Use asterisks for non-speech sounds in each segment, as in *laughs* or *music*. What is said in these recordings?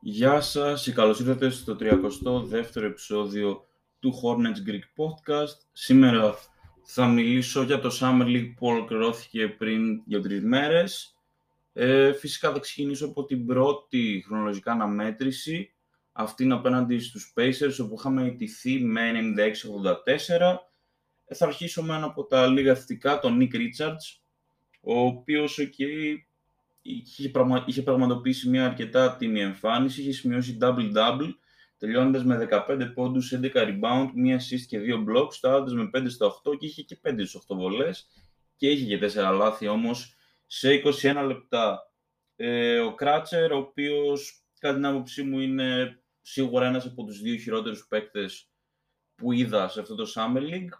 Γεια σας και καλώς ήρθατε στο 32ο επεισόδιο του Hornets Greek Podcast. Σήμερα θα μιλήσω για το Summer League που ολοκληρώθηκε πριν για τρεις μέρες. Ε, φυσικά θα ξεκινήσω από την πρώτη χρονολογικά αναμέτρηση, αυτήν απέναντι στους Pacers, όπου είχαμε ιτηθεί με 96-84. Ε, θα αρχίσω με ένα από τα λίγα θετικά, τον Nick Richards, ο οποίος okay, είχε, πραγμα... είχε πραγματοποιήσει μια αρκετά τιμή εμφάνιση, είχε σημειώσει double-double, τελειώνοντας με 15 πόντους, 11 rebound, μία assist και 2 blocks, φτάνοντας με 5 στα 8 και είχε και 5 στις 8 βολές και είχε και 4 λάθη όμως σε 21 λεπτά. Ε, ο Κράτσερ, ο οποίος κατά την άποψή μου είναι σίγουρα ένας από τους δύο χειρότερους παίκτες που είδα σε αυτό το Summer League,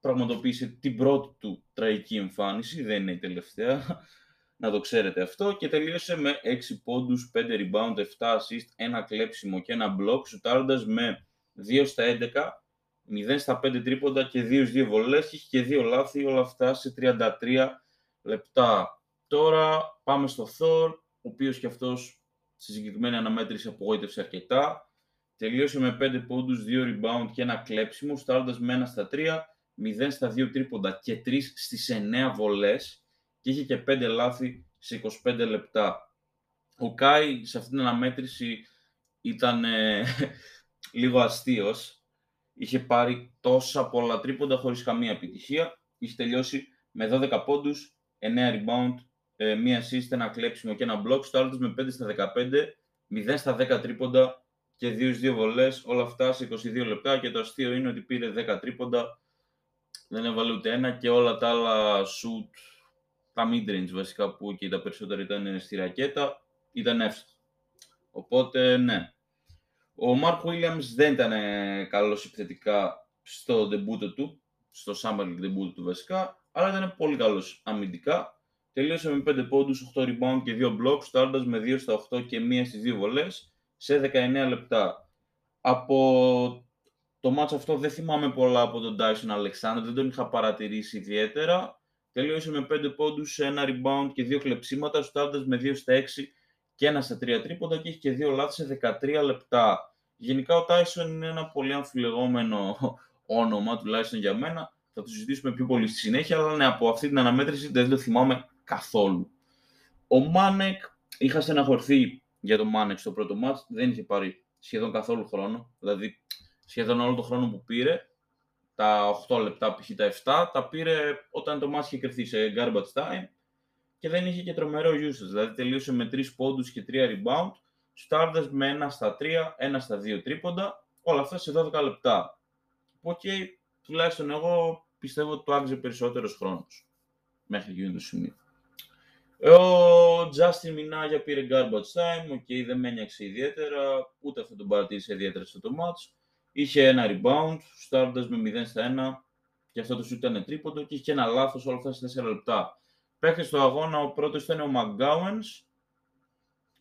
πραγματοποίησε την πρώτη του τραγική εμφάνιση, δεν είναι η τελευταία, να το ξέρετε αυτό, και τελείωσε με 6 πόντους, 5 rebound, 7 assist, ένα κλέψιμο και ένα block, σουτάροντας με 2 στα 11, 0 στα 5 τρίποντα και 2 2 βολές και είχε και 2 λάθη, όλα αυτά σε 33 λεπτά. Τώρα πάμε στο Thor, ο οποίος και αυτός στη συγκεκριμένη αναμέτρηση απογοήτευσε αρκετά. Τελείωσε με 5 πόντους, 2 rebound και ένα κλέψιμο, στάροντας με 1 στα 3, 0 στα 2 τρίποντα και 3 στις 9 βολές και είχε και 5 λάθη σε 25 λεπτά. Ο Κάι σε αυτήν την αναμέτρηση ήταν ε, *laughs* λίγο αστείος. Είχε πάρει τόσα πολλά τρίποντα χωρίς καμία επιτυχία. Είχε τελειώσει με 12 πόντους, 9 rebound, ε, μία assist, ένα κλέψιμο και ένα block. Στο άλλο με 5 στα 15, 0 στα 10 τρίποντα και 2 2 βολές. Όλα αυτά σε 22 λεπτά και το αστείο είναι ότι πήρε 10 τρίποντα, δεν έβαλε ούτε ένα και όλα τα άλλα shoot τα mid-range βασικά που και τα περισσότερα ήταν στη ρακέτα, ήταν εύστοχο. Οπότε, ναι. Ο Mark Williams δεν ήταν καλός επιθετικά στο debut του, στο Summer League debut του βασικά, αλλά ήταν πολύ καλός αμυντικά. Τελείωσε με 5 πόντους, 8 rebound και 2 blocks, στάροντας με 2 στα 8 και 1 στις 2 βολές σε 19 λεπτά. Από το μάτς αυτό δεν θυμάμαι πολλά από τον Dyson Alexander, δεν τον είχα παρατηρήσει ιδιαίτερα. Τελείωσε με 5 πόντους, ένα rebound και 2 κλεψίματα, στάροντας με 2 στα 6 και ένα στα 3 τρίποντα και έχει και 2 λάθη σε 13 λεπτά. Γενικά ο Tyson είναι ένα πολύ αμφιλεγόμενο όνομα, τουλάχιστον για μένα. Θα το συζητήσουμε πιο πολύ στη συνέχεια, αλλά ναι, από αυτή την αναμέτρηση δεν το θυμάμαι καθόλου. Ο Μάνεκ, είχα στεναχωρηθεί για τον Μάνεκ στο πρώτο ματς, δεν είχε πάρει σχεδόν καθόλου χρόνο, δηλαδή σχεδόν όλο το χρόνο που πήρε τα 8 λεπτά, π.χ. τα 7, τα πήρε όταν το ματς είχε κριθεί σε garbage time και δεν είχε και τρομερό usage. Δηλαδή τελείωσε με 3 πόντους και 3 rebound, σουτάροντας με 1 στα 3, 1 στα 2 τρίποντα, όλα αυτά σε 12 λεπτά. OK, okay, τουλάχιστον εγώ πιστεύω ότι του άξιζε περισσότερος χρόνος μέχρι εκείνο το σημείο. Ο Justin Minaya πήρε garbage time, OK, okay, δεν με ένοιαξε ιδιαίτερα, ούτε αυτό τον παρατήρησε ιδιαίτερα στο το ματς. Είχε ένα rebound, σουτάροντας με 0 στα 1 και αυτό το σουτ ήταν τρίποντο και είχε ένα λάθος όλα αυτά σε 4 λεπτά. Παίχτη στο αγώνα ο πρώτος ήταν ο McGowens,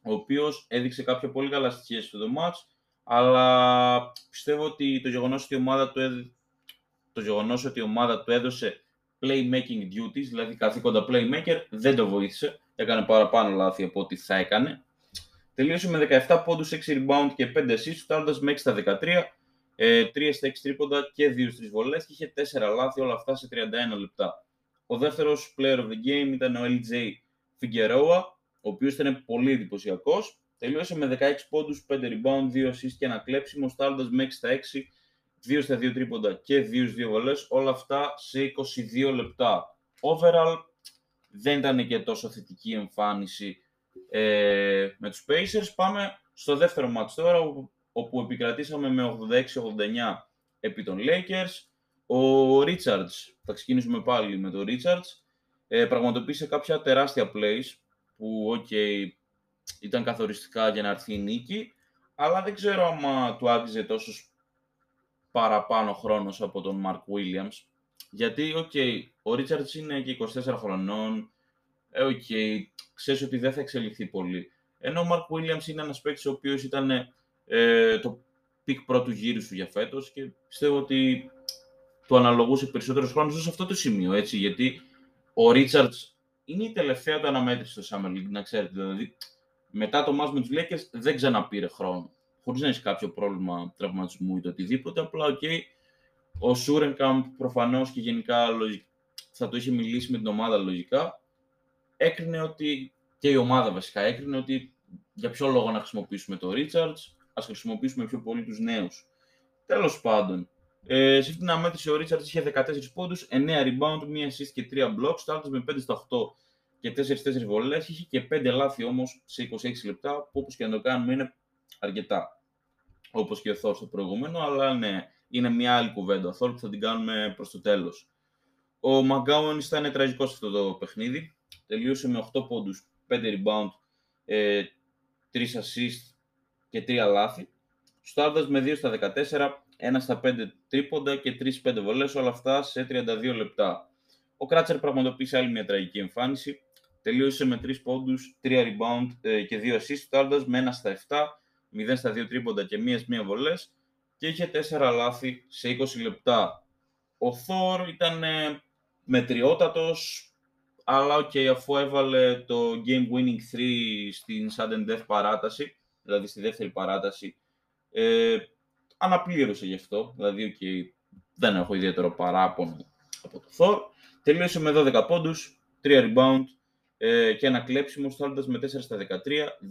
ο οποίος έδειξε κάποια πολύ καλά στοιχεία στο το ματς, αλλά πιστεύω ότι το γεγονός ότι η ομάδα του, έδ... το γεγονός ότι η ομάδα του έδωσε playmaking duties, δηλαδή καθήκοντα playmaker, δεν το βοήθησε. Έκανε παραπάνω λάθη από ό,τι θα έκανε. Τελείωσε με 17 πόντους, 6 rebound και 5 assists, φτάνοντας με 6 στα 13 ε, 3 στα 6 τρίποντα και 2 στις βολές και είχε 4 λάθη όλα αυτά σε 31 λεπτά. Ο δεύτερος player of the game ήταν ο LJ Figueroa, ο οποίος ήταν πολύ εντυπωσιακός. Τελείωσε με 16 πόντους, 5 rebound, 2 assists και ένα κλέψιμο, στάροντας με 6 στα 6, 2 στα 2 τρίποντα και 2 στις 2 βολές, όλα αυτά σε 22 λεπτά. Overall, δεν ήταν και τόσο θετική εμφάνιση ε, με τους Pacers. Πάμε στο δεύτερο match τώρα, όπου επικρατήσαμε με 86-89 επί των Lakers. Ο Richards, θα ξεκινήσουμε πάλι με τον Richards, ε, πραγματοποίησε κάποια τεράστια plays που okay, ήταν καθοριστικά για να έρθει η νίκη, αλλά δεν ξέρω άμα του άξιζε τόσος παραπάνω χρόνος από τον Mark Williams. Γιατί, okay, ο Richards είναι και 24 χρονών, ε, okay, ξέρεις ότι δεν θα εξελιχθεί πολύ. Ενώ ο Mark Williams είναι ένας παίκτης ο οποίος ήταν ε, το pick πρώτου γύρου σου για φέτος και πιστεύω ότι του αναλογούσε περισσότερο χρόνος σε αυτό το σημείο. Έτσι, γιατί ο Richards είναι η τελευταία του αναμέτρηση στο Summer League, να ξέρετε. Δηλαδή, μετά το ματς με τους Lakers δεν ξαναπήρε χρόνο. Χωρίς να έχει κάποιο πρόβλημα τραυματισμού ή οτιδήποτε, απλά OK, okay, ο Σούρενκαμπ προφανώς και γενικά θα το είχε μιλήσει με την ομάδα λογικά, έκρινε ότι, και η ομάδα βασικά έκρινε ότι για ποιο λόγο να χρησιμοποιήσουμε το Richards, ας χρησιμοποιήσουμε πιο πολύ τους νέους. Τέλος πάντων, ε, σε αυτήν την αναμέτρηση ο Richards είχε 14 πόντους, 9 rebound, 1 assist και 3 blocks, σουτάροντας με 5 στα 8 και 4-4 βολές, είχε και 5 λάθη όμως σε 26 λεπτά, που όπως και να το κάνουμε είναι αρκετά. Όπως και ο Thor στο προηγούμενο, αλλά ναι, είναι μια άλλη κουβέντα. Ο Thor που θα την κάνουμε προς το τέλος. Ο Μαγκάουεν ήταν τραγικός σε αυτό το παιχνίδι. Τελείωσε με 8 πόντους, 5 rebound, 3 ε, assist και 3 λάθη. Στάρδας με 2 στα 14, 1 στα 5 τρίποντα και 3-5 βολές, όλα αυτά σε 32 λεπτά. Ο Κράτσερ πραγματοποίησε άλλη μια τραγική εμφάνιση. Τελείωσε με 3 πόντους, 3 rebound ε, και 2 assist. Σουτάροντας με 1 στα 7, 0 στα 2 τρίποντα και 1 1 βολές και είχε 4 λάθη σε 20 λεπτά. Ο Θόρ ήταν ε, μετριότατος, αλλά OK, okay, αφού έβαλε το game winning 3 στην sudden death παράταση, δηλαδή στη δεύτερη παράταση, ε, αναπλήρωσε γι' αυτό, δηλαδή okay, δεν έχω ιδιαίτερο παράπονο από το Thor. Τελείωσε με 12 πόντους, 3 rebound ε, και ένα κλέψιμο, στάλοντας με 4 στα 13,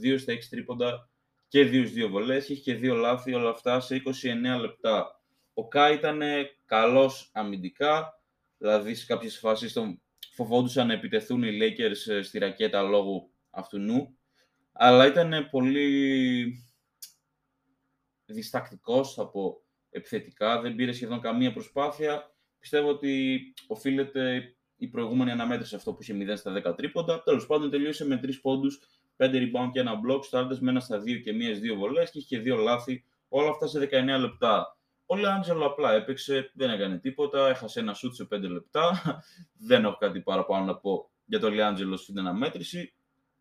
2 στα 6 τρίποντα και 2 2 βολές, είχε και 2 λάθη, όλα αυτά σε 29 λεπτά. Ο Κα ήταν καλός αμυντικά, δηλαδή σε κάποιες φάσεις τον φοβόντουσαν να επιτεθούν οι Lakers ε, στη ρακέτα λόγω αυτού νου, αλλά ήταν πολύ διστακτικός από επιθετικά, δεν πήρε σχεδόν καμία προσπάθεια. Πιστεύω ότι οφείλεται η προηγούμενη αναμέτρηση σε αυτό που είχε 0 στα 10 τρίποντα. Τέλος πάντων, τελείωσε με 3 πόντους, 5 rebound και ένα block, στάρτες με ένα στα 2 και μίας 2 βολές και είχε και 2 λάθη. Όλα αυτά σε 19 λεπτά. Ο Λεάντζελο απλά έπαιξε, δεν έκανε τίποτα, έχασε ένα σουτ σε 5 λεπτά. δεν έχω κάτι παραπάνω να πω για τον Λεάντζελο στην αναμέτρηση.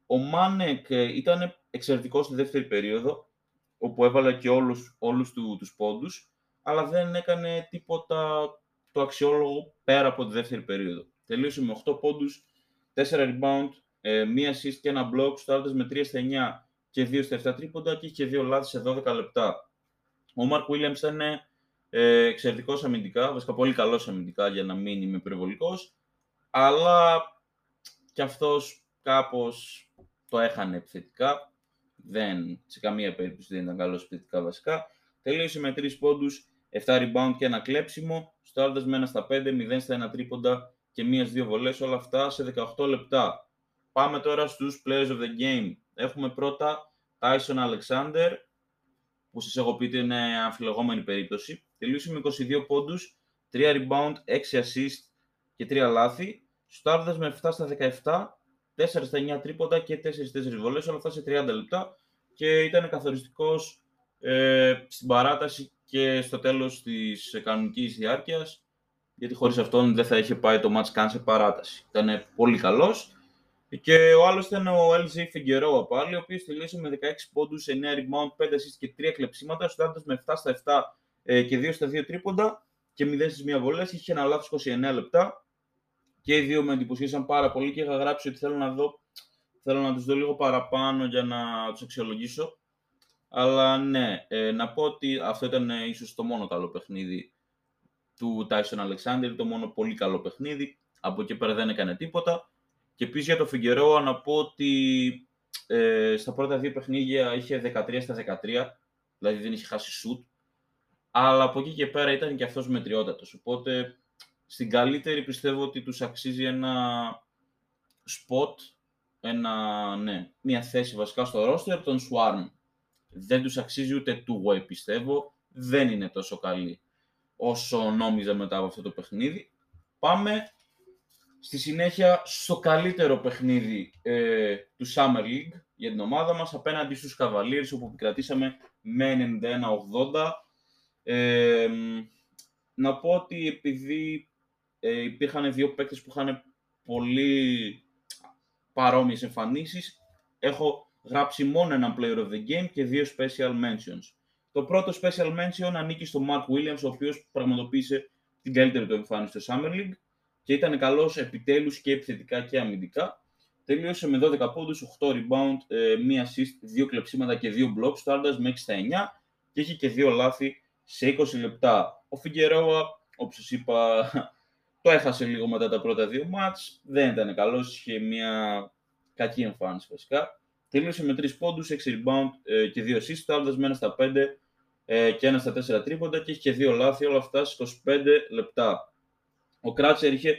Ο Μάνεκ ε, ήταν εξαιρετικό στη δεύτερη περίοδο, όπου έβαλε και όλους, όλους του, τους πόντους, αλλά δεν έκανε τίποτα το αξιόλογο πέρα από τη δεύτερη περίοδο. Τελείωσε με 8 πόντους, 4 rebound, 1 ε, assist και ένα block, στάρτες με 3 στα 9 και 2 στα 7 τρίποντα και είχε 2 λάθη σε 12 λεπτά. Ο Mark Williams ήταν ε, εξαιρετικός αμυντικά, βασικά πολύ καλός αμυντικά για να μην είμαι υπερβολικός, αλλά και αυτός κάπως το έχανε επιθετικά. Δεν, σε καμία περίπτωση δεν ήταν καλός επιθετικά βασικά. Τελείωσε με 3 πόντους, 7 rebound και ένα κλέψιμο. Στάροντα με 1 στα 5, 0 στα 1 τρίποντα και μία-δύο βολές. Όλα αυτά σε 18 λεπτά. Πάμε τώρα στους players of the game. Έχουμε πρώτα Tyson Alexander, που σας έχω πει ότι είναι αμφιλεγόμενη περίπτωση. Τελείωσε με 22 πόντους, 3 rebound, 6 assist και 3 λάθη. Στάροντα με 7 στα 17, 4 στα 9 τρίποντα και 4-4 βολές, όλα αυτά σε 30 λεπτά. Και ήταν καθοριστικός ε, στην παράταση και στο τέλος της κανονικής διάρκειας γιατί χωρίς αυτόν δεν θα είχε πάει το match καν σε παράταση. Ήταν πολύ καλός. Και ο άλλος ήταν ο LJ Figueroa πάλι, ο οποίος τελείωσε με 16 πόντους, 9 rebound, 5 assist και 3 κλεψίματα, στάρτας με 7 στα 7 ε, και 2 στα 2 τρίποντα και 0 στις 1 βολές, είχε ένα λάθος 29 λεπτά και οι δύο με εντυπωσίασαν πάρα πολύ και είχα γράψει ότι θέλω να δω θέλω να τους δω λίγο παραπάνω για να τους αξιολογήσω. Αλλά ναι, ε, να πω ότι αυτό ήταν ε, ίσως το μόνο καλό παιχνίδι του Tyson Alexander, το μόνο πολύ καλό παιχνίδι. Από εκεί πέρα δεν έκανε τίποτα. Και επίσης για το Φιγκερό να πω ότι ε, στα πρώτα δύο παιχνίδια είχε 13 στα 13, δηλαδή δεν είχε χάσει σουτ. Αλλά από εκεί και πέρα ήταν και αυτός μετριότατος. Οπότε στην καλύτερη πιστεύω ότι τους αξίζει ένα spot, ένα, ναι, μια θέση βασικά στο roster, τον Swarm. Δεν τους αξίζει ούτε two way πιστεύω, δεν είναι τόσο καλή όσο νόμιζα μετά από αυτό το παιχνίδι. Πάμε στη συνέχεια στο καλύτερο παιχνίδι ε, του Summer League για την ομάδα μας απέναντι στους Cavaliers όπου επικρατήσαμε με 91-80. Ε, να πω ότι επειδή ε, υπήρχαν δύο παίκτες που είχαν πολύ παρόμοιες εμφανίσεις. Έχω γράψει μόνο ένα player of the game και δύο special mentions. Το πρώτο special mention ανήκει στο Mark Williams, ο οποίος πραγματοποίησε την καλύτερη του εμφάνιση στο Summer League και ήταν καλός επιτέλους και επιθετικά και αμυντικά. τελείωσε με 12 πόντους, 8 rebound, ε, 1 assist, 2 κλεψίματα και 2 blocks, στάροντας με 6 στα 9 και είχε και 2 λάθη σε 20 λεπτά. Ο Φιγκερόα, όπως σας είπα, το έχασε λίγο μετά τα πρώτα δύο μάτς, δεν ήταν καλός, είχε μια κακή εμφάνιση βασικά. Τελείωσε με 3 πόντους, 6 rebound ε, και 2 assists, στάροντας με 1 στα 5 ε, και 1 στα 4 τρίποντα και είχε και 2 λάθη, όλα αυτά σε 25 λεπτά. Ο Κράτσερ είχε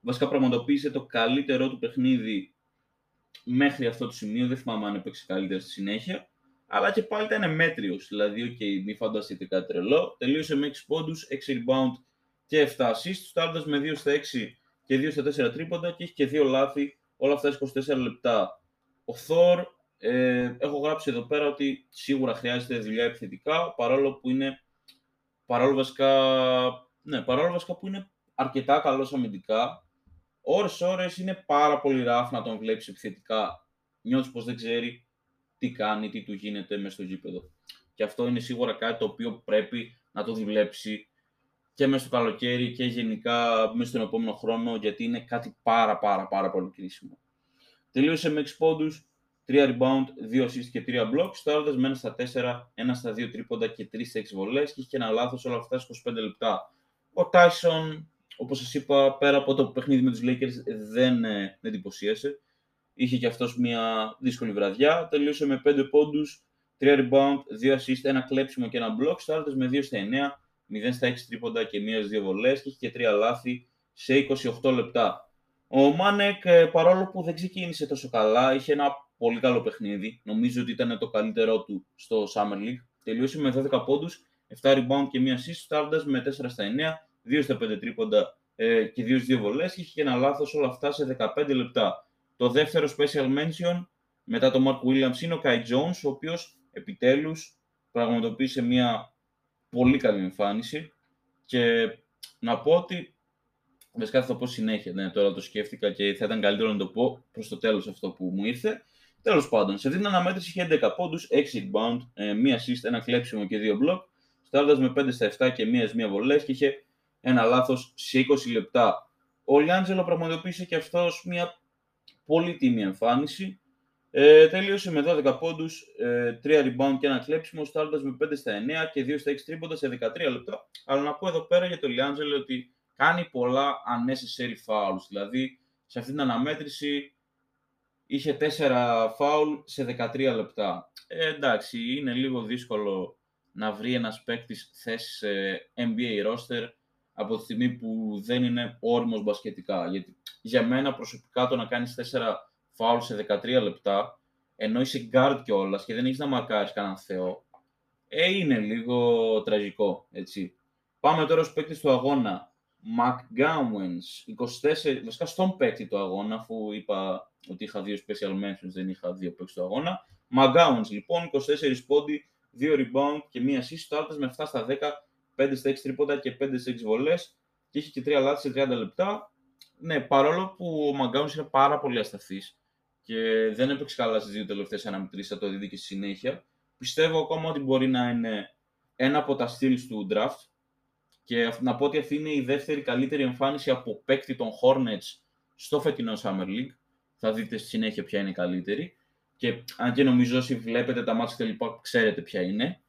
βασικά πραγματοποίησε το καλύτερό του παιχνίδι μέχρι αυτό το σημείο. Δεν θυμάμαι αν έπαιξε καλύτερα στη συνέχεια. Αλλά και πάλι ήταν μέτριος. Δηλαδή, OK, μην φανταστείτε κάτι τρελό. Τελείωσε με 6 πόντους, 6 rebound και 7 assists. Στάρτα με 2 στα 6 και 2 στα 4 τρίποντα και έχει και 2 λάθη. Όλα αυτά 24 λεπτά. Ο Thor, ε, έχω γράψει εδώ πέρα ότι σίγουρα χρειάζεται δουλειά επιθετικά, παρόλο που είναι, παρόλο βασικά, ναι, παρόλο βασικά που είναι αρκετά καλός αμυντικά, ώρες-ώρες είναι πάρα πολύ ράφ να τον βλέπεις επιθετικά. Νιώθεις πως δεν ξέρει τι κάνει, τι του γίνεται μέσα στο γήπεδο. Και αυτό είναι σίγουρα κάτι το οποίο πρέπει να το δουλέψει και μέσα στο καλοκαίρι και γενικά μέσα στον επόμενο χρόνο, γιατί είναι κάτι πάρα πάρα πάρα πολύ κρίσιμο. Τελείωσε με 6 πόντους, 3 rebound, 2 assist και 3 blocks, στάροντας με 1 στα 4, 1 στα 2 τρίποντα και 3 στα 6 βολές και είχε ένα λάθος όλα αυτά 25 λεπτά. Ο Tyson όπως σας είπα, πέρα από το παιχνίδι με τους Lakers δεν ε, εντυπωσίασε. Είχε και αυτός μια δύσκολη βραδιά. Τελείωσε με 5 πόντους, 3 rebound, 2 assist, ένα κλέψιμο και ένα block. Στάρτες με 2 στα 9, 0 στα 6 τρίποντα και 1 2 βολές και είχε και 3 λάθη σε 28 λεπτά. Ο Μάνεκ, ε, παρόλο που δεν ξεκίνησε τόσο καλά, είχε ένα πολύ καλό παιχνίδι. Νομίζω ότι ήταν το καλύτερό του στο Summer League. Τελείωσε με 12 πόντους, 7 rebound και 1 assist, στάρτας με 4 στα 9, 2 στα 5 τρίποντα ε, και 2 δύο βολές και είχε και ένα λάθος όλα αυτά σε 15 λεπτά. Το δεύτερο special mention μετά το Mark Williams είναι ο Kai Jones, ο οποίος επιτέλους πραγματοποίησε μια πολύ καλή εμφάνιση και να πω ότι βασικά θα το πω συνέχεια, ναι, τώρα το σκέφτηκα και θα ήταν καλύτερο να το πω προς το τέλος αυτό που μου ήρθε. Τέλος πάντων, σε αυτή την αναμέτρηση είχε 11 πόντους, 6 rebound, 1 ε, assist, ένα κλέψιμο και 2 block, στάροντας με 5 στα 7 και 1 1 βολές και είχε ένα λάθος σε 20 λεπτά. Ο Λιάντζελο πραγματοποίησε και αυτός μια πολύ τίμη εμφάνιση. Ε, τελείωσε με 12 πόντους, ε, 3 rebound και ένα κλέψιμο, στάροντας με 5 στα 9 και 2 στα 6 τρίποντα σε 13 λεπτά. Αλλά να πω εδώ πέρα για τον Λιάντζελο ότι κάνει πολλά unnecessary fouls. Δηλαδή, σε αυτή την αναμέτρηση είχε 4 foul σε 13 λεπτά. Ε, εντάξει, είναι λίγο δύσκολο να βρει ένας παίκτης θέση σε NBA roster από τη στιγμή που δεν είναι όριμος μπασκετικά. Γιατί για μένα προσωπικά το να κάνεις 4 φάουλ σε 13 λεπτά, ενώ είσαι guard κιόλας και δεν έχεις να μαρκάρεις κανέναν θεό, ε, είναι λίγο τραγικό, έτσι. Πάμε τώρα στους παίκτες του αγώνα. McGowens, 24, βασικά στον παίκτη του αγώνα, αφού είπα ότι είχα δύο special mentions, δεν είχα δύο παίκτες του αγώνα. McGowens, λοιπόν, 24 πόντι, 2 rebound και μία assist, με 7 στα 10 5 στα 6 τρίποντα και 5 στα 6 βολές και είχε και 3 λάθη σε 30 λεπτά. Ναι, παρόλο που ο Μαγκάουν είναι πάρα πολύ ασταθής και δεν έπαιξε καλά στις δύο τελευταίες αναμετρήσεις, θα το δείτε και στη συνέχεια. Πιστεύω ακόμα ότι μπορεί να είναι ένα από τα στυλ του draft και να πω ότι αυτή είναι η δεύτερη καλύτερη εμφάνιση από παίκτη των Hornets στο φετινό Summer League. Θα δείτε στη συνέχεια ποια είναι η καλύτερη. Και αν και νομίζω όσοι βλέπετε τα μάτια λοιπά ξέρετε ποια είναι.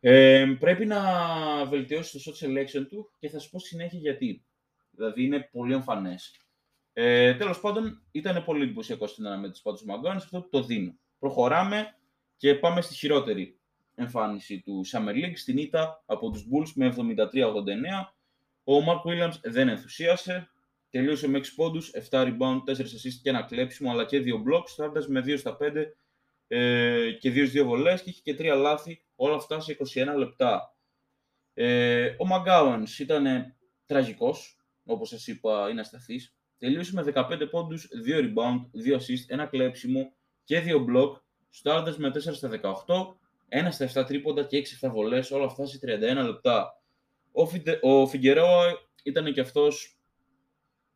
Ε, πρέπει να βελτιώσει το shot selection του και θα σου πω συνέχεια γιατί. Δηλαδή είναι πολύ εμφανές. Ε, Τέλος πάντων, ήταν πολύ εντυπωσιακό στην αναμέτρηση πάντω Μαγκόνη, αυτό το δίνω. Προχωράμε και πάμε στη χειρότερη εμφάνιση του Summer League στην ήττα από τους Bulls με 73-89. Ο Mark Williams δεν ενθουσίασε, τελείωσε με 6 πόντους, 7 rebound, 4 assists και ένα κλέψιμο, αλλά και 2 blocks, στάροντας με 2 στα 5 ε, και 2-2 βολές και είχε και 3 λάθη όλα αυτά σε 21 λεπτά. Ε, ο Μαγκάουανς ήταν τραγικός, όπως σας είπα είναι ασταθής. Τελείωσε με 15 πόντους, 2 rebound, 2 assist, ένα κλέψιμο και 2 block, στάρτες με 4 στα 18, 1 στα 7 τρίποντα και 6 στα βολές, όλα αυτά σε 31 λεπτά. Ο, Φιντε, ο ήταν και αυτός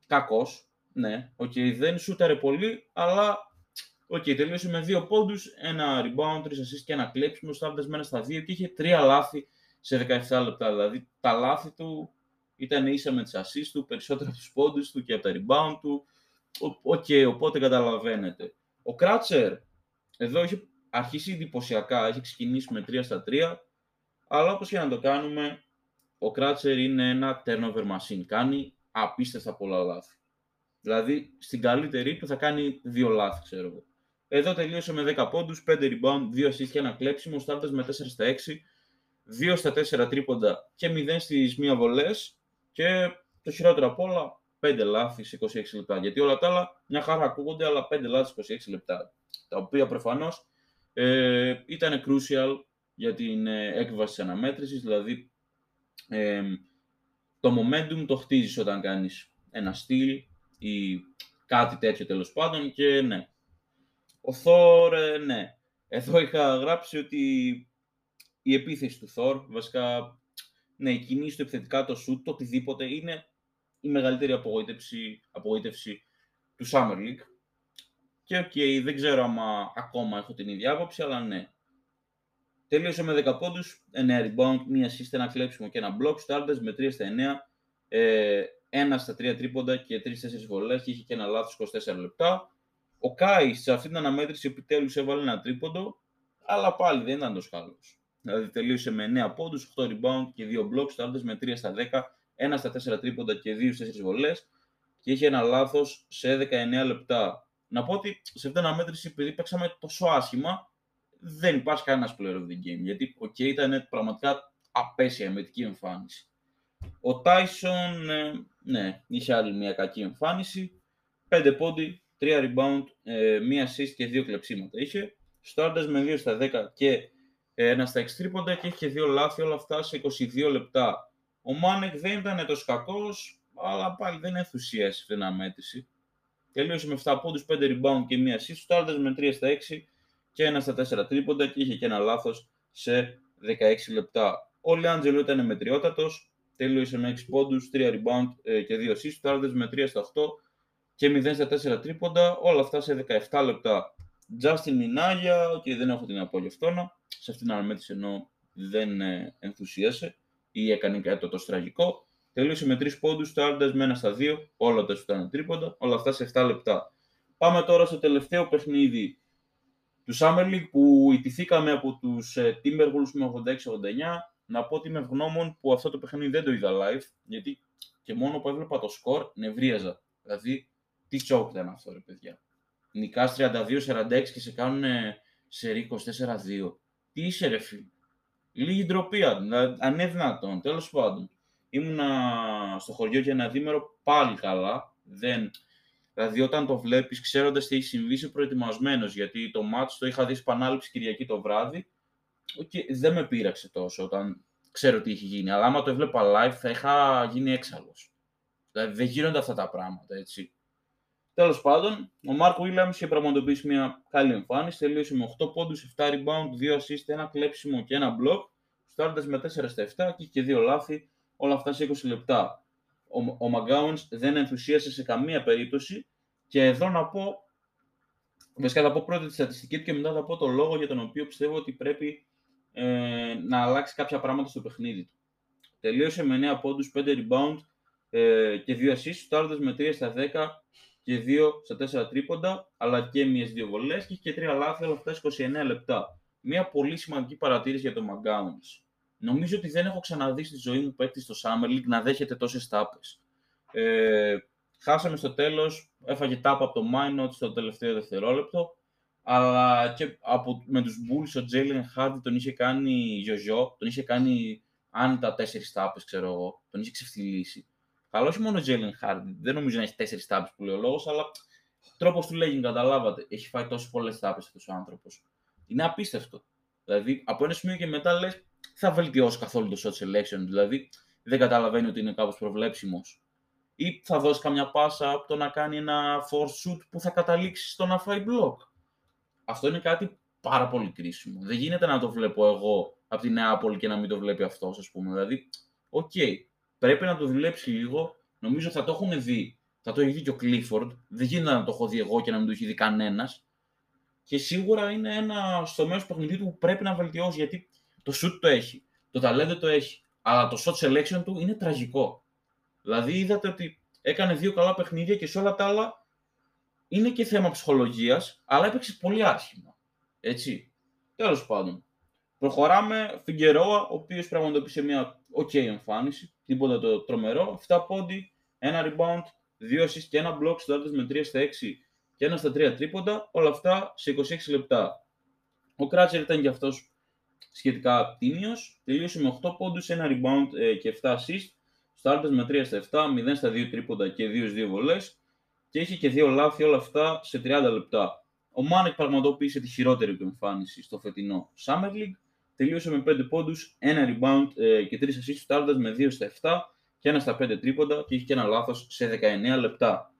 κακός, ναι, okay, δεν σούταρε πολύ, αλλά Οκ, okay, τελείωσε με δύο πόντους, ένα rebound, τρεις assists και ένα κλέψιμο, στάρτασμένα στα δύο και είχε τρία λάθη σε 17 λεπτά. Δηλαδή τα λάθη του ήταν ίσα με τις assists του, περισσότερο από τους πόντους του και από τα rebound του. Οκ, οπότε καταλαβαίνετε. Ο Κράτσερ εδώ έχει αρχίσει εντυπωσιακά, έχει ξεκινήσει με 3 στα 3, αλλά όπως και να το κάνουμε, ο Κράτσερ είναι ένα turnover machine. Κάνει απίστευτα πολλά λάθη. Δηλαδή, στην καλύτερη του θα κάνει δύο λάθη, ξέρω εγώ. Εδώ τελείωσε με 10 πόντους, 5 rebound, 2 assists και ένα κλέψιμο, στάρτας με 4 στα 6, 2 στα 4 τρίποντα και 0 στις μία βολές και το χειρότερο απ' όλα, 5 λάθη σε 26 λεπτά. Γιατί όλα τα άλλα μια χαρά ακούγονται, αλλά 5 λάθη σε 26 λεπτά. Τα οποία προφανώς ε, ήταν crucial για την ε, έκβαση της αναμέτρησης, δηλαδή ε, το momentum το χτίζεις όταν κάνεις ένα στυλ ή κάτι τέτοιο τέλος πάντων και ναι. Ο Θόρ, ε, ναι. Εδώ είχα γράψει ότι η επίθεση του Θόρ, βασικά, ναι, η κινήση του επιθετικά, το σουτ, το οτιδήποτε, είναι η μεγαλύτερη απογοήτευση, απογοήτευση του Summer League. Και OK, okay, δεν ξέρω αν ακόμα έχω την ίδια άποψη, αλλά ναι. Τελείωσε με 10 πόντους, 9 rebound, μία assist, ένα κλέψιμο και ένα block. Σουτάροντας με 3 στα 9, ε, 1 στα 3 τρίποντα και 3-4 βολές και είχε και ένα λάθος 24 λεπτά. Ο Κάι σε αυτή την αναμέτρηση επιτέλους έβαλε ένα τρίποντο, αλλά πάλι δεν ήταν τόσο καλός. Δηλαδή τελείωσε με 9 πόντους, 8 rebound και 2 blocks, σουτάροντας με 3 στα 10, 1 στα 4 τρίποντα και 2 στα 4 βολές και είχε ένα λάθος σε 19 λεπτά. Να πω ότι σε αυτή την αναμέτρηση, επειδή παίξαμε τόσο άσχημα, δεν υπάρχει κανένας player of the game. Γιατί ο okay, ήταν πραγματικά απέσια εμετική εμφάνιση. Ο Tyson, ε, ναι, είχε άλλη μια κακή εμφάνιση. 5 πόντι, 3 rebound, ε, 1 assist και 2 κλεψίματα είχε. Στάρντας με 2 στα 10 και ε, ένα στα 6 τρίποντα και είχε 2 λάθη, όλα αυτά σε 22 λεπτά. Ο Μάνεκ δεν ήταν τόσο κακός, αλλά πάλι δεν ενθουσίασε αυτή την αναμέτρηση. Τελείωσε με 7 πόντους, 5 rebound και 1 assist. Στάρντας με 3 στα 6 και ένα στα 4 τρίποντα και είχε και ένα λάθος σε 16 λεπτά. Ο Λιάντζελο ήταν μετριότατος, τελείωσε με 6 πόντους, 3 rebound ε, και 2 assists. Τάρδε με 3 στα 8 και 0 στα 4 τρίποντα, όλα αυτά σε 17 λεπτά. Justin Μινάγια, και δεν έχω την απόγευτόνα, σε αυτήν την αναμέτρηση ενώ δεν ε, ενθουσίασε ή έκανε κάτι το τόσο τραγικό. Τελείωσε με 3 πόντους, τάρδε με 1 στα 2, όλα τα σου ήταν τρίποντα, όλα αυτά σε 7 λεπτά. Πάμε τώρα στο τελευταίο παιχνίδι του Summer League που ιτηθήκαμε από τους ε, Timberwolves με 86-89. Να πω ότι είμαι ευγνώμων που αυτό το παιχνίδι δεν το είδα live, γιατί και μόνο που έβλεπα το σκορ νευρίαζα. Δηλαδή, τι τσόκ ήταν αυτό ρε παιδιά. Νικάς 32-46 και σε κάνουν σε 24-2. Τι είσαι ρε φίλε; Λίγη ντροπή, δηλαδή, αν είναι δυνατόν, τέλος πάντων. Ήμουνα στο χωριό για ένα δίμερο πάλι καλά. Δεν, Δηλαδή, όταν το βλέπεις, ξέροντας τι έχει συμβεί, είσαι προετοιμασμένος. Γιατί το μάτσο το είχα δει επανάληψη Κυριακή το βράδυ και δεν με πείραξε τόσο όταν ξέρω τι έχει γίνει. Αλλά άμα το έβλεπα live, θα είχα γίνει έξαλλος. Δηλαδή, δεν γίνονται αυτά τα πράγματα, έτσι. Τέλος πάντων, ο Μάρκο Βίλιαμ είχε πραγματοποιήσει μια καλή εμφάνιση. Τελείωσε με 8 πόντους, 7 rebound, 2 assist, ένα κλέψιμο και ένα block. Στάρτε με 4 στα 7 και είχε δύο λάθη, όλα αυτά σε 20 λεπτά ο, ο δεν ενθουσίασε σε καμία περίπτωση και εδώ να πω, βασικά θα πω πρώτα τη στατιστική του και μετά θα πω το λόγο για τον οποίο πιστεύω ότι πρέπει ε, να αλλάξει κάποια πράγματα στο παιχνίδι του. Τελείωσε με 9 πόντους, 5 rebound ε, και 2 assists, στάροντας με 3 στα 10 και 2 στα 4 τρίποντα, αλλά και μία δύο βολές και είχε και 3 λάθη, όλα αυτά 29 λεπτά. Μία πολύ σημαντική παρατήρηση για τον Μαγκάουνς. Νομίζω ότι δεν έχω ξαναδεί στη ζωή μου παίκτη στο Summer League να δέχεται τόσες τάπες. Ε, χάσαμε στο τέλος, έφαγε τάπα από το Minot στο τελευταίο δευτερόλεπτο. Αλλά και από, με τους Bulls ο Jalen Hardy τον είχε κάνει γιοζιό, τον είχε κάνει άνετα τέσσερις τάπες, ξέρω εγώ. Τον είχε ξεφτυλίσει. Καλό όχι μόνο ο Jalen Hardy, δεν νομίζω να έχει τέσσερις τάπε που λέει ο λόγος, αλλά τρόπος του λέγει, καταλάβατε. Έχει φάει τόσες πολλές τάπε αυτός ο άνθρωπος. Είναι απίστευτο. Δηλαδή, από ένα σημείο και μετά λες, θα βελτιώσει καθόλου το shot selection, δηλαδή δεν καταλαβαίνει ότι είναι κάπως προβλέψιμος. Ή θα δώσει καμιά πάσα από το να κάνει ένα force shoot που θα καταλήξει στο να φάει block. Αυτό είναι κάτι πάρα πολύ κρίσιμο. Δεν γίνεται να το βλέπω εγώ από την Νεάπολη και να μην το βλέπει αυτός, ας πούμε. Δηλαδή, OK, okay, πρέπει να το δουλέψει λίγο. Νομίζω θα το έχουν δει. Θα το έχει δει και ο Clifford. Δεν γίνεται να το έχω δει εγώ και να μην το έχει δει κανένας. Και σίγουρα είναι ένα στο μέρος του παιχνιδιού που πρέπει να βελτιώσει γιατί το σουτ το έχει, το ταλέντο το έχει, αλλά το shot selection του είναι τραγικό. Δηλαδή είδατε ότι έκανε δύο καλά παιχνίδια και σε όλα τα άλλα είναι και θέμα ψυχολογίας, αλλά έπαιξε πολύ άσχημα. Έτσι. Τέλος πάντων. Προχωράμε. Φιγκερόα, ο οποίος πραγματοποίησε μια ok εμφάνιση. Τίποτα το τρομερό. 7 πόντι, ένα rebound, 2 assists και ένα block στο με 3 στα 6 και ένα στα 3 τρίποντα. Όλα αυτά σε 26 λεπτά. Ο Κράτσερ ήταν και αυτός σχετικά τίμιος. Τελείωσε με 8 πόντους, ένα rebound ε, και 7 assists. Στο με 3 στα 7, 0 στα 2 τρίποντα και 2 2 βολές. Και είχε και δύο λάθη όλα αυτά σε 30 λεπτά. Ο Μάνεκ πραγματοποίησε τη χειρότερη του εμφάνιση στο φετινό Summer League. Τελείωσε με 5 πόντους, ένα rebound ε, και 3 assists στάροντας με 2 στα 7 και ένα στα 5 τρίποντα και είχε και ένα λάθος σε 19 λεπτά.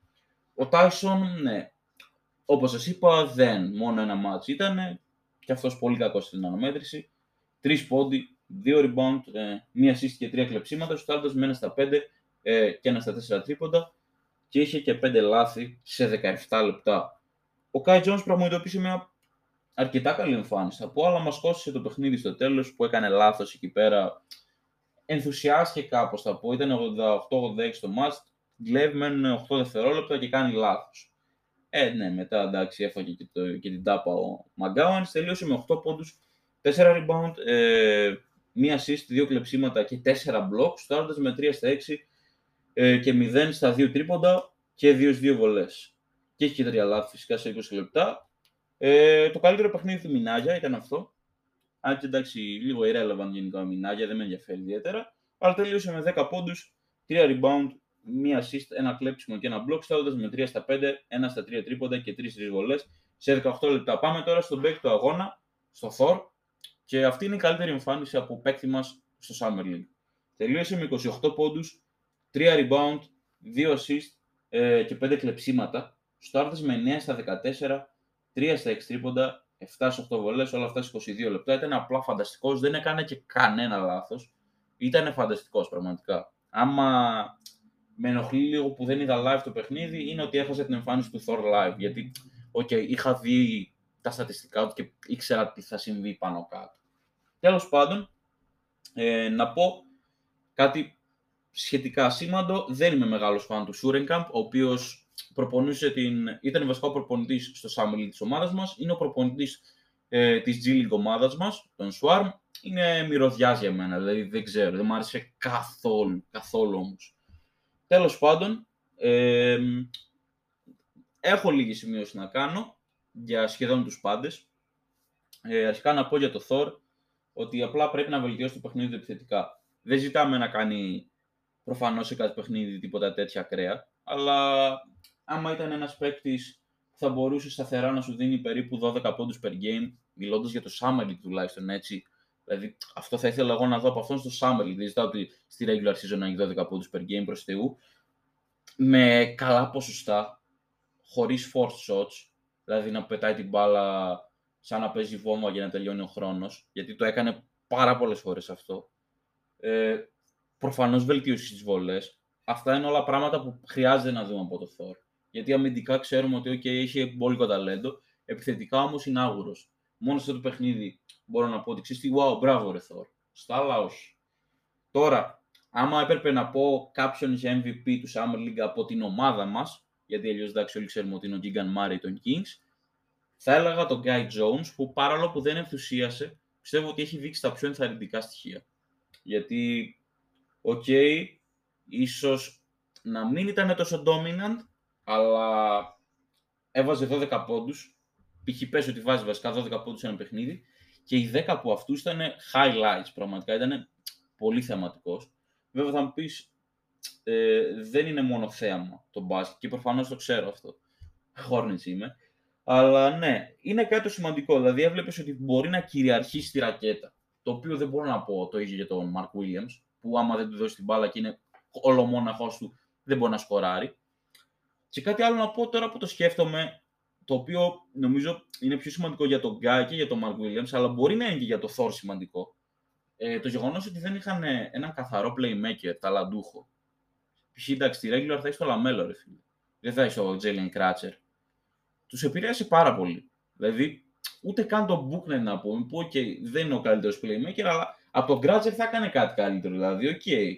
Ο Tyson, ναι, όπως σας είπα, δεν μόνο ένα μάτς ήταν και αυτός πολύ κακός στην αναμέτρηση. 3 πόντι, 2 rebound, ε, 1 assist και 3 κλεψίματα, στάροντας με ένα στα 5 ε, και ένα στα 4 τρίποντα και είχε και 5 λάθη σε 17 λεπτά. Ο Κάι Jones πραγματοποίησε μια αρκετά καλή εμφάνιση θα πω, αλλά μας κόστησε το παιχνίδι στο τέλος που έκανε λάθος εκεί πέρα. Ενθουσιάστηκε κάπως θα πω. Ήταν 88-86 το match. Γκλέβ μένουν 8 δευτερόλεπτα και κάνει λάθος. Ε, ναι, μετά εντάξει, έφαγε και, το, και την τάπα ο Μαγκάουαν. Τελείωσε με 8 πόντους, 4 rebound, ε, μία assist, 2 κλεψίματα και 4 blocks. Στάροντα με 3 στα 6 ε, και 0 στα 2 τρίποντα και 2-2 βολές. Και έχει και 3 λάθη φυσικά σε 20 λεπτά. Ε, το καλύτερο παιχνίδι του Μινάγια ήταν αυτό. Αν και εντάξει, λίγο irrelevant γενικά ο Μινάγια, δεν με ενδιαφέρει ιδιαίτερα. Αλλά τελείωσε με 10 πόντους, 3 rebound, 1 assist, ένα κλέψιμο και ένα block, στάζοντα με 3 στα 5, 1 στα 3 τρίποντα και 3 τρισβολέ σε 18 λεπτά. Πάμε τώρα στον παίκτη του αγώνα, στο Thor. Και αυτή είναι η καλύτερη εμφάνιση από παίκτη μας στο Summer League. Τελείωσε με 28 πόντους, 3 rebound, 2 assist ε, και 5 κλεψίματα. Στάρτες με 9 στα 14, 3 στα 6 τρίποντα, 7 σε 8 βολές, όλα αυτά σε 22 λεπτά. Ήταν απλά φανταστικός, δεν έκανε και κανένα λάθος. Ήταν φανταστικός πραγματικά. Άμα με ενοχλεί λίγο που δεν είδα live το παιχνίδι, είναι ότι έχασε την εμφάνιση του Thor live. Γιατί, okay, είχα δει τα στατιστικά του και ήξερα τι θα συμβεί πάνω κάτω. Τέλος πάντων, ε, να πω κάτι σχετικά σήμαντο. Δεν είμαι μεγάλος φαν του Σούρενκαμπ, ο οποίος προπονούσε την, ήταν βασικό προπονητής στο Summer League της ομάδας μας. Είναι ο προπονητής ε, της G League ομάδας μας, τον Swarm. Είναι μυρωδιάς για μένα, δηλαδή δεν ξέρω, δεν μου άρεσε καθόλου, καθόλου όμως. Τέλος πάντων, ε, έχω λίγη σημείωση να κάνω για σχεδόν τους πάντες. Ε, αρχικά να πω για το Thor ότι απλά πρέπει να βελτιώσει το παιχνίδι του επιθετικά. Δεν ζητάμε να κάνει προφανώς σε κάθε παιχνίδι τίποτα τέτοια ακραία, αλλά άμα ήταν ένας παίκτης που θα μπορούσε σταθερά να σου δίνει περίπου 12 πόντους per game, μιλώντας για το Summer League τουλάχιστον έτσι. Δηλαδή, αυτό θα ήθελα εγώ να δω από αυτόν στο Summer League. Δεν ζητάω ότι στη regular season να έχει 12 πόντους per game προς Θεού. Με καλά ποσοστά, χωρίς force shots, δηλαδή να πετάει την μπάλα σαν να παίζει βόμβα για να τελειώνει ο χρόνος, γιατί το έκανε πάρα πολλές φορές αυτό. Ε, Προφανώς βελτίωση στι βολές. Αυτά είναι όλα πράγματα που χρειάζεται να δούμε από το Thor. Γιατί αμυντικά ξέρουμε ότι okay, έχει μπόλικο ταλέντο, επιθετικά όμως είναι άγουρος. Μόνο στο το παιχνίδι μπορώ να πω ότι ξέρεις τι, wow, μπράβο ρε Thor. Στα άλλα όχι. Τώρα, άμα έπρεπε να πω κάποιον για MVP του Summer League από την ομάδα μας, γιατί αλλιώς εντάξει όλοι ξέρουμε ότι είναι ο Keegan Murray των Kings, θα έλεγα τον Kai Jones που παρόλο που δεν ενθουσίασε, πιστεύω ότι έχει δείξει τα πιο ενθαρρυντικά στοιχεία. Γιατί, OK, okay, ίσως να μην ήταν τόσο dominant, αλλά έβαζε 12 πόντους. Π.χ. πες ότι βάζει βασικά 12 πόντους σε ένα παιχνίδι και οι 10 από αυτούς ήταν highlights πραγματικά, ήταν πολύ θεματικός. Βέβαια θα μου πεις, ε, δεν είναι μόνο θέαμα το μπάσκετ και προφανώς το ξέρω αυτό. Hornets είμαι. Αλλά ναι, είναι κάτι το σημαντικό. Δηλαδή έβλεπες ότι μπορεί να κυριαρχήσει τη ρακέτα. Το οποίο δεν μπορώ να πω το ίδιο για τον Mark Williams, που άμα δεν του δώσει την μπάλα και είναι ολομόναχος του, δεν μπορεί να σκοράρει. Και κάτι άλλο να πω τώρα που το σκέφτομαι, το οποίο νομίζω είναι πιο σημαντικό για τον Κάι και για τον Mark Williams, αλλά μπορεί να είναι και για το Thor σημαντικό. Ε, το γεγονός ότι δεν είχαν έναν καθαρό playmaker, ταλαντούχο. Π.χ. εντάξει, στη regular θα έχεις το Λαμέλο, ρε φίλε. Δεν θα έχεις το Jalen Crutcher. Τους επηρέασε πάρα πολύ. Δηλαδή, ούτε καν τον Bouknight να πούμε, που okay, δεν είναι ο καλύτερος playmaker, αλλά από τον Crutcher θα έκανε κάτι καλύτερο. Δηλαδή, ok. Okay.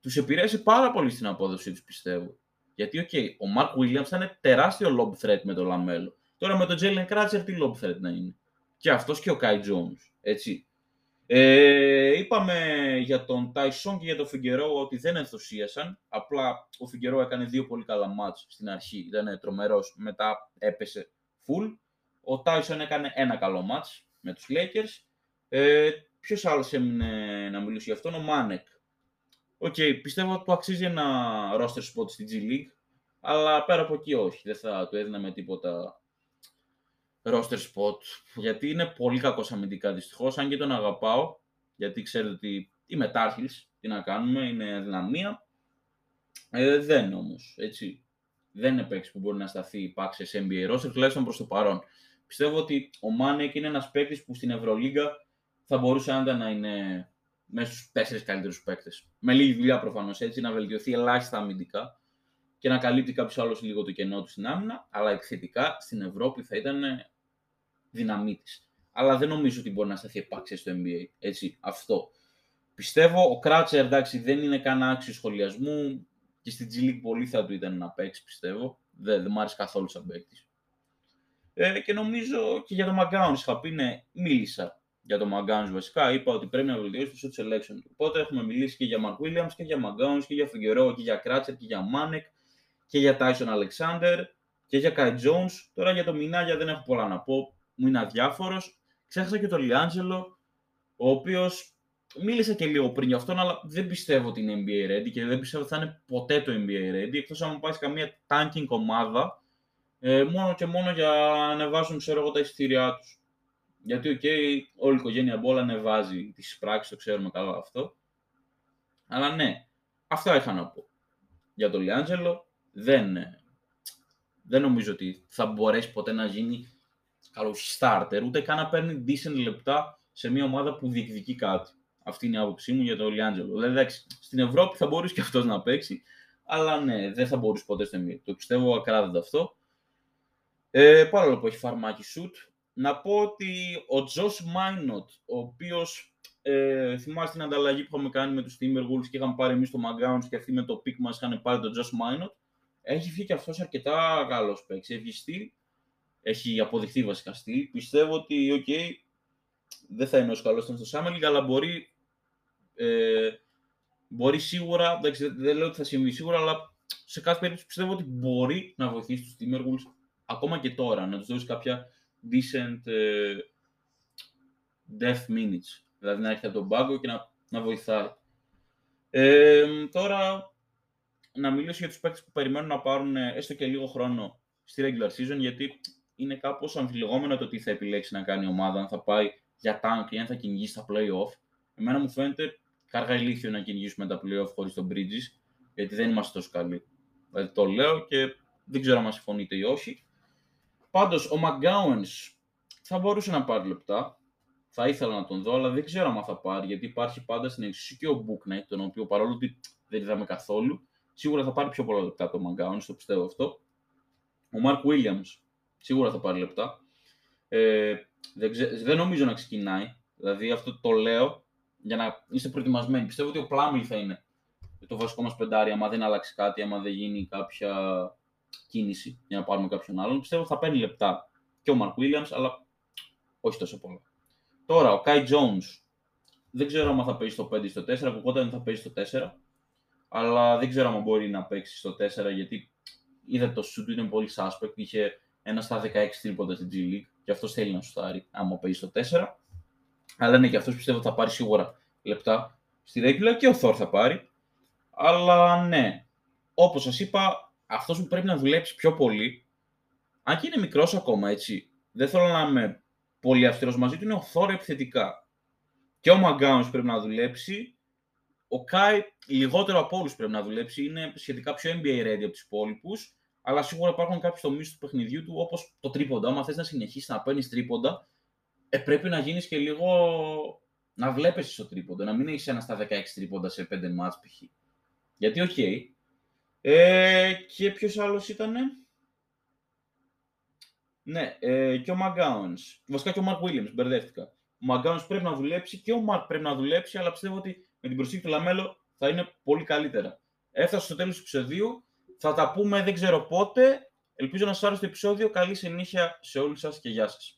Τους επηρέασε πάρα πολύ στην απόδοσή τους, πιστεύω. Γιατί, ok, okay, ο Mark Williams θα είναι τεράστιο lob threat με τον Λαμέλο. Τώρα με τον Jalen Crutcher τι lob threat να είναι; Και αυτός και ο Kai Jones, έτσι. Ε, είπαμε για τον Tyson και για τον Φιγκερόα ότι δεν ενθουσίασαν. Απλά ο Φιγκερόα έκανε δύο πολύ καλά μάτς στην αρχή. Ήταν τρομερός, μετά έπεσε full. Ο Tyson έκανε ένα καλό μάτς με τους Lakers. Ε, ποιος άλλος έμεινε να μιλήσει για αυτόν, ο Μάνεκ. Ok, okay, πιστεύω ότι του αξίζει ένα roster spot στη G League, αλλά πέρα από εκεί όχι. Δεν θα του έδινα με τίποτα roster spot, γιατί είναι πολύ κακός αμυντικά δυστυχώς, αν και τον αγαπάω, γιατί ξέρετε ότι είμαι Tar Heels, τι να κάνουμε, είναι αδυναμία. Ε, δεν όμως, έτσι. Δεν είναι παίκτης που μπορεί να σταθεί πάξη σε NBA roster, τουλάχιστον προς το παρόν. Πιστεύω ότι ο Μάνεκ είναι ένας παίκτης που στην Ευρωλίγκα θα μπορούσε άντα να είναι μέσα στους τέσσερις καλύτερους παίκτες. Με λίγη δουλειά προφανώς έτσι, να βελτιωθεί ελάχιστα αμυντικά και να καλύπτει κάποιος άλλος λίγο το κενό του στην άμυνα, αλλά επιθετικά στην Ευρώπη θα ήταν δυναμίτη. Αλλά δεν νομίζω ότι μπορεί να σταθεί επάξια στο NBA. Έτσι, αυτό. Πιστεύω ο Κράτσερ εντάξει δεν είναι καν άξιο σχολιασμού και στην G League πολύ θα του ήταν να παίξει πιστεύω. Δεν, δεν μου άρεσε καθόλου σαν παίκτης. Ε, και νομίζω και για τον Μαγκάουν είχα πει, ναι, μίλησα για τον Μαγκάουν βασικά. Είπα ότι πρέπει να βελτιώσει το shoot selection του. Οπότε έχουμε μιλήσει και για Mark Williams και για Μαγκάουν και για Φιγκερό και για Κράτσερ και για Μάνεκ και για Tyson Alexander και για Kai Jones. Τώρα για το Μινάγια δεν έχω πολλά να πω μου είναι αδιάφορος. Ξέχασα και τον Λιάντζελο, ο οποίος μίλησα και λίγο πριν για αυτόν, αλλά δεν πιστεύω ότι είναι NBA ready και δεν πιστεύω ότι θα είναι ποτέ το NBA ready, εκτός αν μου πάει καμία tanking ομάδα, ε, μόνο και μόνο για να ανεβάσουν ξέρω εγώ, τα εισιτήριά τους. Γιατί, ok, okay, όλη η οικογένεια Μπολ ανεβάζει τις πράξεις, το ξέρουμε καλά αυτό. Αλλά ναι, αυτά είχα να πω. Για τον Λιάντζελο δεν, δεν νομίζω ότι θα μπορέσει ποτέ να γίνει καλός starter, ούτε καν να παίρνει decent λεπτά σε μια ομάδα που διεκδικεί κάτι. Αυτή είναι η άποψή μου για τον Λιάντζελο. Δηλαδή, στην Ευρώπη θα μπορούσε και αυτός να παίξει, αλλά ναι, δεν θα μπορούσε ποτέ στο NBA. Το πιστεύω ακράδαντα αυτό. Ε, παρόλο που έχει φαρμάκι shoot, να πω ότι ο Τζος Μάινοτ, ο οποίος ε, θυμάστε την ανταλλαγή που είχαμε κάνει με τους Timberwolves και είχαμε πάρει εμείς το Maggowns και αυτοί με το pick μας είχαν πάρει τον Τζος Μάινοτ, έχει βγει και αυτός αρκετά καλός παίξει. Έχει στυλ έχει αποδειχθεί βασικά στυλ. Πιστεύω ότι, okay, δεν θα είναι όσο καλό ήταν στο Summer αλλά μπορεί, ε, μπορεί σίγουρα, δεν, δεν λέω ότι θα συμβεί σίγουρα, αλλά σε κάθε περίπτωση πιστεύω ότι μπορεί να βοηθήσει τους Timberwolves ακόμα και τώρα, να τους δώσει κάποια decent ε, death minutes. Δηλαδή να έρχεται από τον πάγκο και να, να βοηθάει. Ε, τώρα, να μιλήσω για τους παίκτες που περιμένουν να πάρουν ε, έστω και λίγο χρόνο στη regular season, γιατί είναι κάπως αμφιλεγόμενο το τι θα επιλέξει να κάνει η ομάδα, αν θα πάει για tank ή αν θα κυνηγήσει τα play-off. Εμένα μου φαίνεται κάργα ηλίθιο να κυνηγήσουμε τα play-off χωρίς τον Bridges, γιατί δεν είμαστε τόσο καλοί. Δηλαδή το λέω και δεν ξέρω αν συμφωνείτε ή όχι. Πάντως, ο McGowens θα μπορούσε να πάρει λεπτά. Θα ήθελα να τον δω, αλλά δεν ξέρω αν θα πάρει, γιατί υπάρχει πάντα στην εξουσία και ο Booknight, τον οποίο παρόλο ότι δεν είδαμε καθόλου, σίγουρα θα πάρει πιο πολλά λεπτά από τον McGowens, το πιστεύω αυτό. Ο Mark Williams Σίγουρα θα πάρει λεπτά. Ε, δεν, δεν νομίζω να ξεκινάει. Δηλαδή αυτό το λέω για να είστε προετοιμασμένοι. Πιστεύω ότι ο Πλάμιλ θα είναι το βασικό μας πεντάρι, άμα δεν αλλάξει κάτι, άμα δεν γίνει κάποια κίνηση για να πάρουμε κάποιον άλλον. Πιστεύω ότι θα παίρνει λεπτά και ο Μαρκ Williams, αλλά όχι τόσο πολλά. Τώρα, ο Kai Jones. Δεν ξέρω αν θα παίζει στο 5 ή στο 4, από πότε θα παίζει στο 4. Αλλά δεν ξέρω αν μπορεί να παίξει στο 4, γιατί είδα το σου του είναι πολύ suspect. Είχε ένα στα 16 τρίποντα στην G League και αυτός θέλει να σουτάρει άμα παίζει στο 4. Αλλά ναι, και αυτός πιστεύω θα πάρει σίγουρα λεπτά στη regular και ο Thor θα πάρει. Αλλά ναι, όπως σας είπα, αυτός που πρέπει να δουλέψει πιο πολύ, αν και είναι μικρός ακόμα έτσι, δεν θέλω να είμαι πολύ αυστηρός μαζί του, είναι ο Thor επιθετικά. Και ο Μαγκάουνς πρέπει να δουλέψει, ο Κάι λιγότερο από όλους πρέπει να δουλέψει, είναι σχετικά πιο NBA ready από τους υπόλοιπους αλλά σίγουρα υπάρχουν κάποιοι τομείς του παιχνιδιού του, όπως το τρίποντα. Αν θες να συνεχίσεις να παίρνεις τρίποντα, ε, πρέπει να γίνεις και λίγο. να βλέπεις στο τρίποντα, να μην έχεις ένα στα 16 τρίποντα σε 5 μάτς π.χ. Γιατί, ok. Okay. Ε, και ποιος άλλος ήταν. Ναι, ε, και ο Μαγκάουν. Βασικά και ο Μαρκ Βίλιαμς, μπερδεύτηκα. Ο Μαγκάουν πρέπει να δουλέψει και ο Μαρκ πρέπει να δουλέψει, αλλά πιστεύω ότι με την προσοχή του Λαμέλο θα είναι πολύ καλύτερα. Έφτασε στο τέλος του επεισοδίου Θα τα πούμε δεν ξέρω πότε. Ελπίζω να σας άρεσε το επεισόδιο. Καλή συνέχεια σε όλους σας και γεια σας.